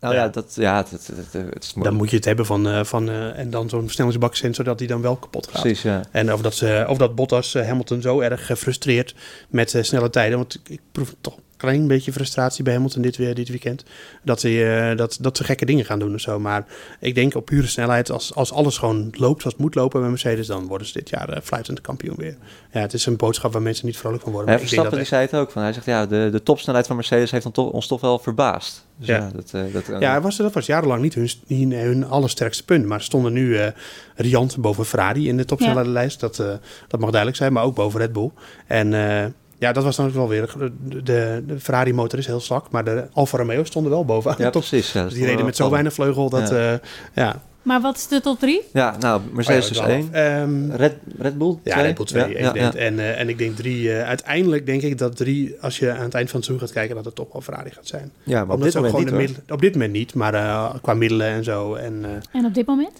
nou ja, Ja. dat, ja het, het, het, het is Dan moet je het hebben van, eh, van eh, en dan zo'n versnellingsbak sensor dat die dan wel kapot gaat. Precies, ja. En of dat, ze, of dat Bottas Hamilton zo erg gefrustreerd met snelle tijden. Want ik- ik proef toch klein beetje frustratie bij Hamilton dit, weer, dit weekend. Dat ze, eh, dat, dat ze gekke dingen gaan doen of zo. Maar ik denk op pure snelheid, als, als alles gewoon loopt zoals het moet lopen bij Mercedes, dan worden ze dit jaar uh, fluitend kampioen weer. Ja, het is een boodschap waar mensen niet vrolijk van worden. Ja, ik Verstappen dat die zei het ook. Van, hij zegt ja, de, de topsnelheid van Mercedes heeft toch, ons toch wel verbaasd. Dus ja, Ja. dat, eh, dat, Ja, was, dat was jarenlang niet hun, hun, hun allersterkste punt. Maar stonden nu eh riant boven Ferrari in de topsnelheidslijst. Dat, eh, dat mag duidelijk zijn, maar ook boven Red Bull. En eh, ja, dat was dan ook wel weer... De, de, de Ferrari motor is heel zwak, maar de Alfa Romeo stonden wel bovenaan. ja, precies. Ja, Dus is die reden met zo weinig vleugel dat... Ja, ja. Maar wat is de top drie? Ja, nou, Mercedes Oh dus ja, één. Ehm, Red, Red Bull ja, twee. Red Bull 2, Ja, ja, evident. ja. En, eh, en ik denk drie... eh, uiteindelijk denk ik dat drie, als je aan het eind van het seizoen gaat kijken, dat het toch wel Ferrari gaat zijn. Ja, maar op Omdat dit moment niet middelen- Op dit moment niet, maar eh, qua middelen en zo. En, eh, En op dit moment?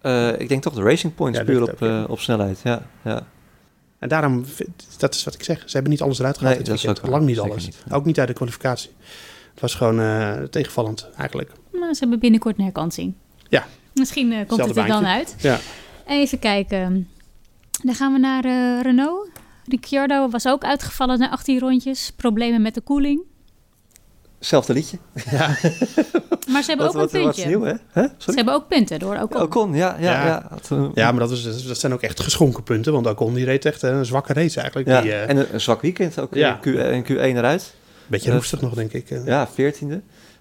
Eh, ik denk toch de Racing Points Ja, puur op, ja. eh, op snelheid. Ja, ja. En daarom, dat is wat ik zeg. Ze hebben niet alles eruit gehaald Nee, dit dat. Lang niet alles. niet. Ook niet uit de kwalificatie. Het was gewoon eh, tegenvallend eigenlijk. Nou, ze hebben binnenkort een herkansing. Ja. Misschien eh, komt het er dan uit. Ja. Even kijken. Dan gaan we naar eh, Renault. Ricciardo was ook uitgevallen na 18 rondjes. Problemen met de koeling. Zelfde liedje. Maar ze hebben ook wat, een puntje. nieuw, hè? Ze hebben ook punten door ook Ocon, ja. ja, Ja. ja. Had, eh, Ja, maar dat, is, dat zijn ook echt geschonken punten. Want Ocon die reed echt een zwakke race eigenlijk. ja. Die, eh, En een, een zwak weekend ook Ja. in, Q, in Q1 eruit. Beetje Eh, roestig nog, denk ik. eh. Ja, veertiende.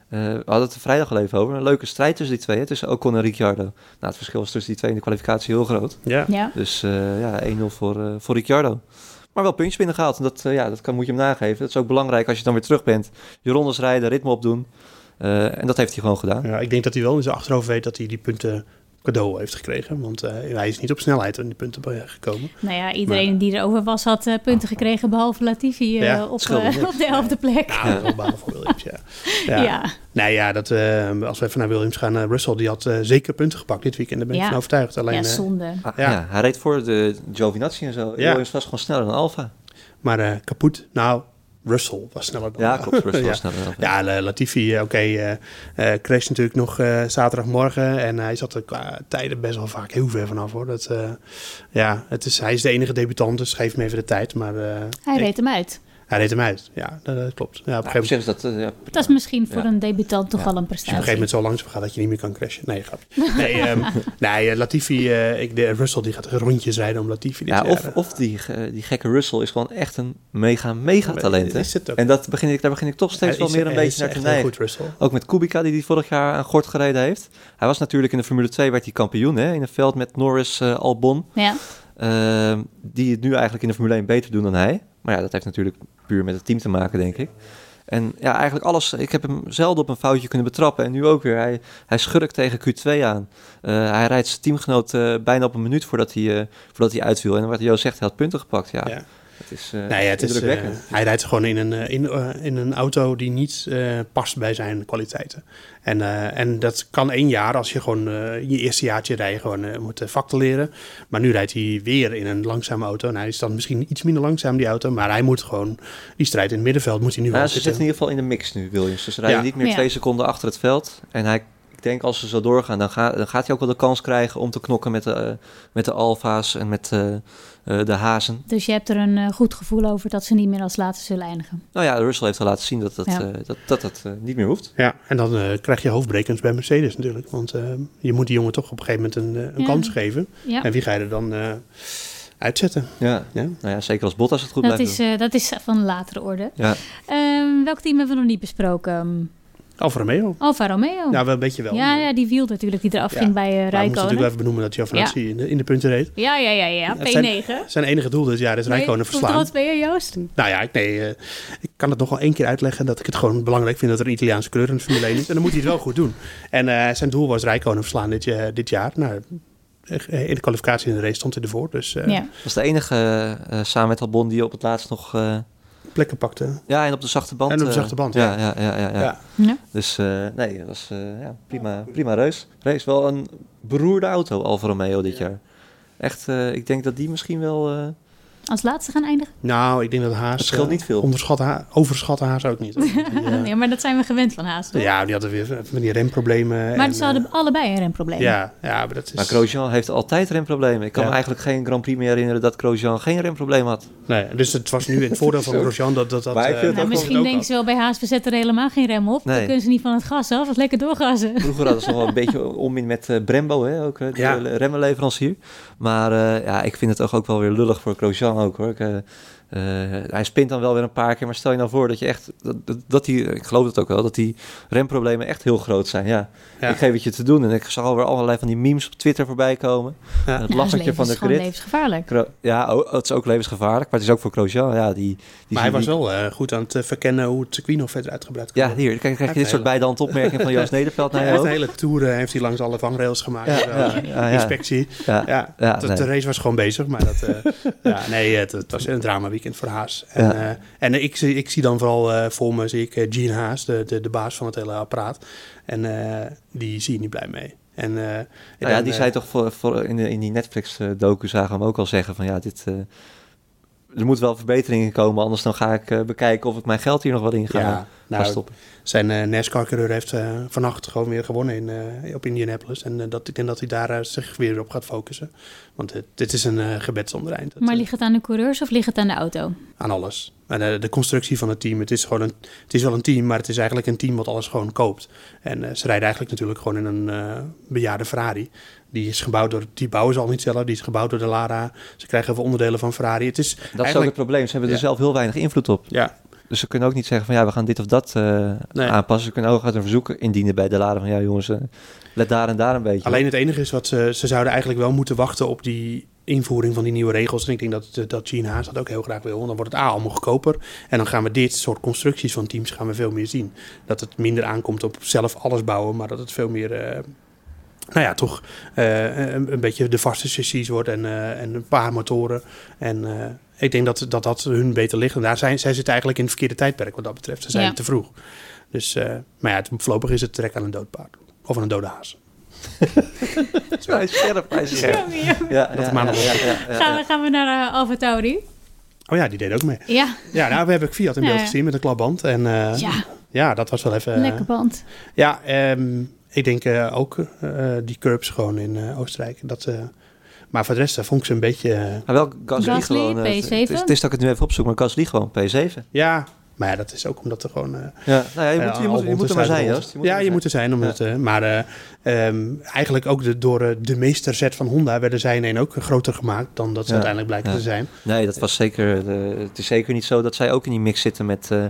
Eh, we hadden het er vrijdag al even over. Een leuke strijd tussen die twee, hè, tussen Ocon en Ricciardo. Nou, het verschil was tussen die twee in de kwalificatie heel groot. ja. Ja. Dus eh, ja, 1-0 voor, eh, voor Ricciardo. Maar wel puntjes binnengehaald. En dat, eh, ja, dat kan, moet je hem nageven. Dat is ook belangrijk als je dan weer terug bent. Je rondes rijden, ritme opdoen. Eh, en dat heeft hij gewoon gedaan. Ja, ik denk dat hij wel in zijn achterhoofd weet dat hij die punten cadeau heeft gekregen. Want eh, hij is niet op snelheid in die punten bij- gekomen. Nou ja, iedereen die erover was had eh, punten gekregen, behalve Latifi eh, Ja, op, eh, op de elfde plek. Nou, balen voor Williams, ja. Ja. Ja. Nee, ja, dat, eh, als we even naar Williams gaan, Russell die had zeker punten gepakt dit weekend. Daar ben ik Ja. van overtuigd. Alleen, Ja, zonde. Ah, Ja. ja. hij reed voor de Giovinazzi en zo. Ja. Williams was gewoon sneller dan Alfa. maar eh, kapot. Nou, Russell was sneller dan Ja, klopt. Russell ja. was sneller dan. Ja, La- Latifi, eh, oké, eh eh, crash natuurlijk nog eh, zaterdagmorgen. En hij zat er qua tijden best wel vaak heel ver vanaf hoor. Dat, eh, ja, het is, hij is de enige debutant, dus geef hem even de tijd. Maar eh, Hij ik- reed hem uit. Hij reed hem uit. Ja, dat, dat klopt. Ja, op, een gegeven moment, dat... eh, ja, Dat is misschien voor Ja. een debutant toch Ja. wel een als je op een prestatie. gegeven moment zo langzaam gaat dat je niet meer kan crashen. Nee, grapje. Nee, ehm, nee eh, Latifi, eh, ik, de, Russell die gaat rondjes rijden om Latifi ja, jaar. of, of die, die gekke Russell is gewoon echt een mega, mega talent. Hè? Is het ook. En dat begin ik, daar begin ik toch steeds wel meer een beetje is naar te neigen. Ook met Kubica, die die vorig jaar aan Gort gereden heeft. Hij was natuurlijk in de Formule 2, werd hij kampioen hè, in een veld met Norris, eh, Albon. Ja. Ehm, die het nu eigenlijk in de Formule 1 beter doen dan hij. Maar ja, dat heeft natuurlijk puur met het team te maken, denk ik. En ja, eigenlijk alles. Ik heb hem zelden op een foutje kunnen betrappen. En nu ook weer. Hij, hij schurkt tegen Q2 aan. Eh, hij rijdt zijn teamgenoot eh, bijna op een minuut voordat hij, eh, voordat hij uitviel. En wat Jo zegt, hij had punten gepakt. Ja, Ja. Het is, eh Nee, ja, het is, eh, hij rijdt gewoon in een, eh, in, in een auto die niet eh, past bij zijn kwaliteiten. En, eh, en dat kan één jaar als je gewoon eh, je eerste jaartje rijden gewoon moet eh, vakte leren. Maar nu rijdt hij weer in een langzame auto. En hij is dan misschien iets minder langzaam die auto. Maar hij moet gewoon die strijd in het middenveld moet hij nu Nou, wel ze zitten in ieder geval in de mix nu, Williams. Dus ze rijden Ja. niet meer Ja. twee seconden achter het veld. En hij, denk als ze zo doorgaan, dan, ga- dan gaat hij ook wel de kans krijgen om te knokken met de, eh, met de Alfa's en met eh, eh, de Hazen. Dus je hebt er een goed gevoel over dat ze niet meer als laatste zullen eindigen. Nou ja, Russell heeft al laten zien dat dat, Ja. eh, dat, dat, dat niet meer hoeft. Ja, en dan eh, krijg je hoofdbrekens bij Mercedes natuurlijk. Want eh, je moet die jongen toch op een gegeven moment een, een Ja. kans geven. Ja. En wie ga je er dan eh, uitzetten? Ja. Ja? Nou ja, zeker als Bottas het goed Dat blijft is, doen. eh, dat is van latere orde. Ja. Ehm, welk team hebben we nog niet besproken? Alfa Romeo. Alfa Romeo. Ja, wel een beetje wel. ja, ja, die wiel natuurlijk die eraf Ja. ging bij uh, Maar we moeten Rijkonen. natuurlijk wel even benoemen dat Giovinazzi in, de, in de punten reed. Ja, ja, ja, ja. Het P9. Zijn enige doel dit jaar is Rijkonen Nee, verslaan. Hoe trots ben je, Joost? Nou ja, ik, nee, eh, ik kan het nog wel één keer uitleggen dat ik het gewoon belangrijk vind dat er een Italiaanse kleur in de Formule 1 is. En dan moet hij het wel goed doen. En eh, zijn doel was Rijkonen verslaan dit, eh, dit jaar. Nou, eh, in de kwalificatie in de race stond hij ervoor. Dus eh, ja. Dat was de enige eh, samen met Albon die op het laatst nog... plekken pakte. ja, en op de zachte band. En op de eh, zachte band, ja. ja. Ja, ja, ja, ja. Ja. Ja. Dus eh, nee, dat was eh, ja, prima, prima race. race. Wel een beroerde auto, Alfa Romeo dit jaar. Echt, eh, ik denk dat die misschien wel... Als laatste gaan eindigen? Nou, ik denk dat Haas... Het scheelt eh, niet veel. Onderschat Ha- overschat Haas ook niet. hoor. Die, eh, ja, maar dat zijn we gewend van Haas, toch? ja, die hadden weer van die remproblemen. maar en, ze hadden eh, allebei een remprobleem. ja, ja, maar dat is... Maar Grosjean heeft altijd remproblemen. Ik kan Ja. me eigenlijk geen Grand Prix meer herinneren dat Grosjean geen remprobleem had. Nee, dus het was nu het voordeel van. Grosjean dat dat... dat Maar het Nou, ook misschien denken ze wel bij Haas, we zetten er helemaal geen rem op. Nee. Dan kunnen ze niet van het gas af, wat lekker doorgassen. Vroeger hadden ze nog wel een beetje onmin met eh, Brembo, hè, ook, de Ja. remmenleverancier. Maar eh, ja, ik vind het toch ook wel weer lullig voor Grosjean ook hoor. Ik, eh, hij spint dan wel weer een paar keer, maar stel je nou voor dat je echt, dat, dat, die, ik geloof het ook wel, dat die remproblemen echt heel groot zijn. Ja, Ja. ik geef het je te doen en ik zag alweer allerlei van die memes op Twitter voorbij komen. Ja. En het Ja, lachertje van is de grid. levensgevaarlijk. Ja, oh, het is ook levensgevaarlijk, maar het is ook voor Grosjean. Ja, die, die Maar hij was wel eh, goed aan het eh, verkennen hoe het circuit nog verder uitgebreid kan Ja, hier, kijk, krijg je dit soort hand opmerkingen van Joost Nederveld naar Hij je heeft hele tour eh, heeft hij langs alle vangrails gemaakt. Ja, eh, ja, ja, ja. Inspectie. Ja, Ja, ja, de, nee. de race was gewoon bezig, maar dat, eh, ja, nee, het, het was een drama weekend voor Haas. En, Ja. eh, en ik, zie- ik zie dan vooral eh, voor me, zie ik eh, Gene Haas, de, de, de baas van het hele apparaat. En die zie je niet blij mee. En, Nou ja, dan, die zei toch voor, voor in, de, in die Netflix-docu zagen we hem ook al zeggen van ja, dit, er moet wel verbeteringen komen, anders dan ga ik bekijken of ik mijn geld hier nog wat in ga, Ja, nou, stoppen. Zijn eh NASCAR-coureur heeft eh, vannacht gewoon weer gewonnen in, eh, op Indianapolis. En dat, ik denk dat hij daar zich weer op gaat focussen. Want het, dit is een eh gebed zonder eind. Dat, Maar ligt het aan de coureurs of ligt het aan de auto? aan alles. En de, de constructie van het team. Het is gewoon een, het is wel een team, maar het is eigenlijk een team wat alles gewoon koopt. En eh, ze rijden eigenlijk natuurlijk gewoon in een eh, bejaarde Ferrari. Die is gebouwd door, die bouwen ze al niet zelf, die is gebouwd door de Lara. Ze krijgen veel onderdelen van Ferrari. Het is Dat is ook eigenlijk- het probleem, ze hebben er zelf heel weinig invloed op. Ja, Dus ze kunnen ook niet zeggen van ja, we gaan dit of dat eh, Nee. aanpassen. Ze kunnen ook een verzoek indienen bij de lader van ja jongens, eh, let daar en daar een beetje. Alleen het enige is wat ze, ze zouden eigenlijk wel moeten wachten op die invoering van die nieuwe regels. En ik denk dat, dat Haas dat ook heel graag wil. Want dan wordt het A allemaal goedkoper. En dan gaan we dit soort constructies van teams gaan we veel meer zien. Dat het minder aankomt op zelf alles bouwen, maar dat het veel meer... eh, nou ja, toch een, een beetje de vaste chassis wordt en, en een paar motoren. En ik denk dat, dat dat hun beter ligt. En daar zijn, zij zitten eigenlijk in het verkeerde tijdperk wat dat betreft. Ze zijn Ja. te vroeg. Dus, eh, maar ja, het, voorlopig is het trek aan een dood paard. Of aan een dode haas. Hij is scherp, hij is scherp. Ja, Dat ja, Gaan, we, gaan we naar uh, Alfa Tauri? Oh ja, die deed ook mee. Ja, Ja, nou, we hebben Fiat in beeld Ja, ja. gezien met een klapband. En eh, ja. ja, dat was wel even... eh, lekker band. ja, ehm, ik denk eh, ook eh, die curbs gewoon in eh, Oostenrijk. Dat, eh, maar voor de rest vond ik ze een beetje... eh, Maar wel Gasly, Gasly, gewoon. eh, P7. Het is, het is dat ik het nu even opzoek, maar Gasly gewoon P7. ja, maar ja, dat is ook omdat er gewoon... eh, Ja, nou ja, je moet, je moet, je Albon moet er maar zijn. Joost. Ja, je zijn. moet er zijn. Omdat, eh, maar eh, ehm, eigenlijk ook de, door de meesterzet van Honda werden zij in ook groter gemaakt dan dat ze Ja, uiteindelijk blijken ja. te zijn. Nee, dat was zeker. eh, het is zeker niet zo dat zij ook in die mix zitten met, eh,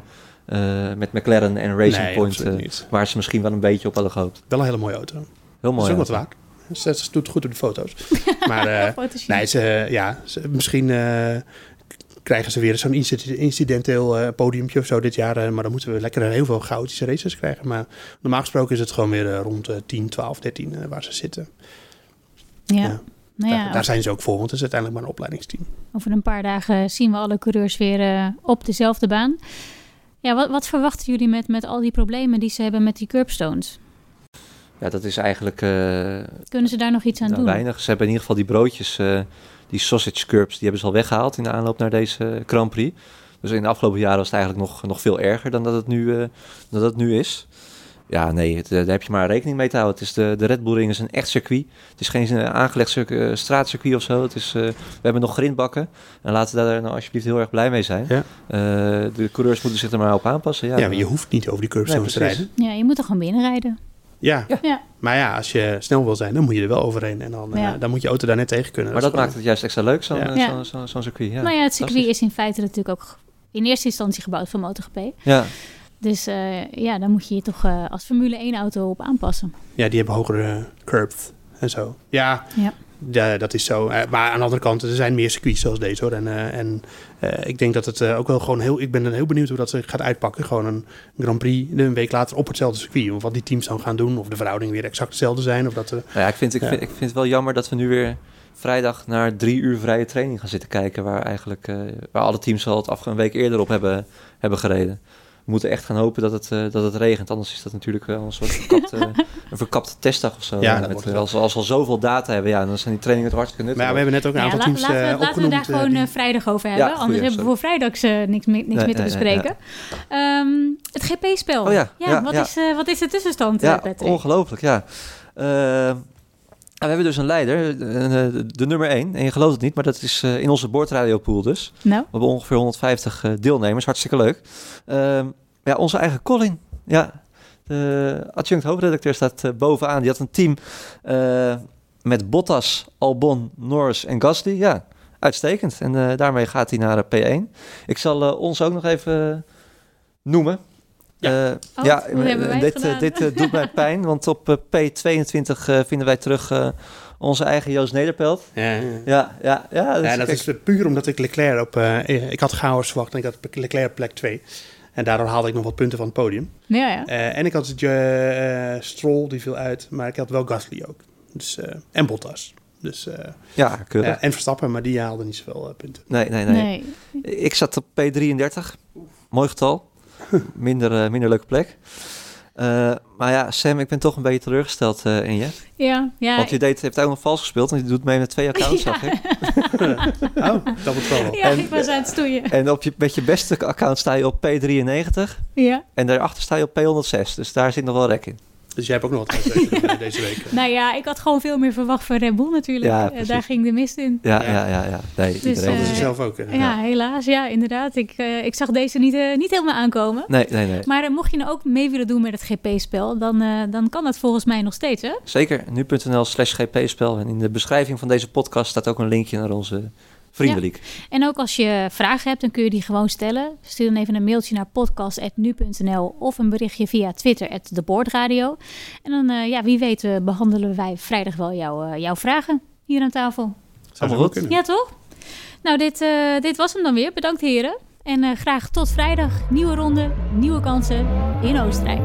eh, met McLaren en Racing nee, Point. waar ze misschien wel een beetje op hadden gehoopt. Wel een hele mooie auto. Heel Dat mooi. is ook wat hè? waard. Ze, ze doet goed op de foto's. maar eh, Nee, ze, ja, ze- misschien eh, krijgen ze weer zo'n inci- incidenteel podiumpje of zo dit jaar. maar dan moeten we lekker heel veel chaotische races krijgen. Maar normaal gesproken is het gewoon weer rond eh 10, 12, 13 eh, waar ze zitten. Ja. Ja. Nou ja, daar, daar zijn ze ook voor, want het is uiteindelijk maar een opleidingsteam. over een paar dagen zien we alle coureurs weer op dezelfde baan. Ja, wat, wat verwachten jullie met, met al die problemen die ze hebben met die curbstones? Ja, dat is eigenlijk eh, Kunnen ze daar nog iets aan nou, doen? weinig. Ze hebben in ieder geval die broodjes, eh, die sausage curbs, die hebben ze al weggehaald in de aanloop naar deze Grand Prix. Dus in de afgelopen jaren was het eigenlijk nog, nog veel erger dan dat het nu, eh, dan dat het nu is. Ja, nee, het, daar heb je maar rekening mee te houden. Het is de, de Red Bull Ring is een echt circuit. Het is geen aangelegd circu- straatcircuit of zo. Het is, eh, we hebben nog grindbakken. En laten we daar nou alsjeblieft heel erg blij mee zijn. Ja. Eh, de coureurs moeten zich er maar op aanpassen. Ja, Ja, maar je hoeft niet over die curbstones te rijden. Ja, je moet er gewoon binnenrijden. Ja. Ja. maar ja, als je snel wil zijn, dan moet je er wel overheen. En dan, eh, dan moet je auto daar net tegen kunnen. maar dat maakt het juist extra leuk, zo'n Ja. eh, zo'n circuit. Ja. nou ja, het circuit fantastisch. is in feite natuurlijk ook in eerste instantie gebouwd voor MotoGP. Ja, Dus eh, ja, daar moet je je toch eh, als Formule 1 auto op aanpassen. Ja, die hebben hogere curbs en zo. Ja, Ja. Ja, dat is zo. Eh, maar aan de andere kant, er zijn meer circuits zoals deze hoor. En, eh, en eh, ik denk dat het ook wel gewoon heel... Ik ben heel benieuwd hoe dat zich gaat uitpakken. Gewoon een Grand Prix een week later op hetzelfde circuit. Of wat die teams dan gaan doen. Of de verhoudingen weer exact hetzelfde zijn. Of dat, Nou ja, ik vind, ik, Ja. Vind, ik vind het wel jammer dat we nu weer vrijdag naar drie uur vrije training gaan zitten kijken. Waar eigenlijk waar alle teams al het af een week eerder op hebben, hebben gereden. We moeten echt gaan hopen dat het, eh, dat het regent. Anders is dat natuurlijk wel een soort verkapte, een verkapte testdag of zo. Ja, Eh, dat met, wordt het als, als we al zoveel data hebben, ja, dan zijn die trainingen het hartstikke maar ja, nuttig. we hebben net ook een Nou ja, aantal teams laten, we, eh, laten we daar eh, gewoon die- eh, vrijdag over hebben. goeie, Anders hebben we voor vrijdags eh, niks, meer- niks Nee, meer te nee, nee, bespreken. Ehm, het GP-spel. Oh ja, ja, wat, ja. Is, eh, wat is de tussenstand, eh, ja, Patrick? ongelooflijk, ja. Eh, we hebben dus een leider, eh, de, de nummer 1. En je gelooft het niet, maar dat is eh, in onze boordradiopool dus. Nou, We hebben ongeveer 150 eh, deelnemers, hartstikke leuk. Ehm, ja, onze eigen Colin, ja, de adjunct hoofdredacteur staat eh, bovenaan. Die had een team eh, met Bottas, Albon, Norris en Gasly. Ja, uitstekend. En eh, daarmee gaat hij naar eh, P1. Ik zal eh, ons ook nog even eh, noemen. Ja. Eh, Oh, ja, dit, eh, dit eh, doet mij pijn, want op eh, P22 eh, vinden wij terug eh, onze eigen Joost Nederpelt. Ja, ja. Ja, ja, ja. dus Ja, dat kijk, is puur omdat ik Leclerc op... ik had chaos verwacht en ik had Leclerc op plek 2. En daardoor haalde ik nog wat punten van het podium. ja, ja. Eh, en ik had uh, Stroll, die viel uit. Maar ik had wel Gasly ook. Dus, eh, en Bottas. Dus, eh, ja, en Verstappen, maar die haalde niet zoveel punten. Nee, nee, nee, Nee. Ik zat op P33. Mooi getal. minder, eh, minder leuke plek. Eh, maar ja, Sam, ik ben toch een beetje teleurgesteld eh, in je. Ja, ja. Want je deed, heeft ook nog vals gespeeld. Want je doet mee met twee accounts, Ja. zag ik. Oh, dat moet wel. ja, en- ik was aan het stoeien. En op je, met je beste account sta je op P93. Ja. En daarachter sta je op P106. Dus daar zit nog wel rek in. Dus jij hebt ook nog wat eh, deze week. Nou ja, ik had gewoon veel meer verwacht van Red Bull natuurlijk. Ja, Eh, daar ging de mist in. Ja, Ja. ja, ja. ja. Nee, Dus, iedereen. Dat is eh, ze zelf ook. Ja, helaas. Ja, inderdaad. Ik, eh, ik zag deze niet, eh, niet helemaal aankomen. Nee, nee, nee. Maar mocht je nou ook mee willen doen met het GP-spel, dan, eh, dan kan dat volgens mij nog steeds, hè? Zeker. Nu.nl slash gp-spel. En in de beschrijving van deze podcast staat ook een linkje naar onze Vriendelijk. En ook als je vragen hebt, dan kun je die gewoon stellen. Stuur dan even een mailtje naar podcast.nu.nl of een berichtje via Twitter, de Boordradio. En dan, uh, ja, wie weet, uh, behandelen wij vrijdag wel jou, uh, jouw vragen hier aan tafel. Zou Allemaal goed. Ja, toch? Nou, dit, uh, dit was hem dan weer. Bedankt heren. En uh, graag tot vrijdag. Nieuwe ronde, nieuwe kansen in Oostenrijk.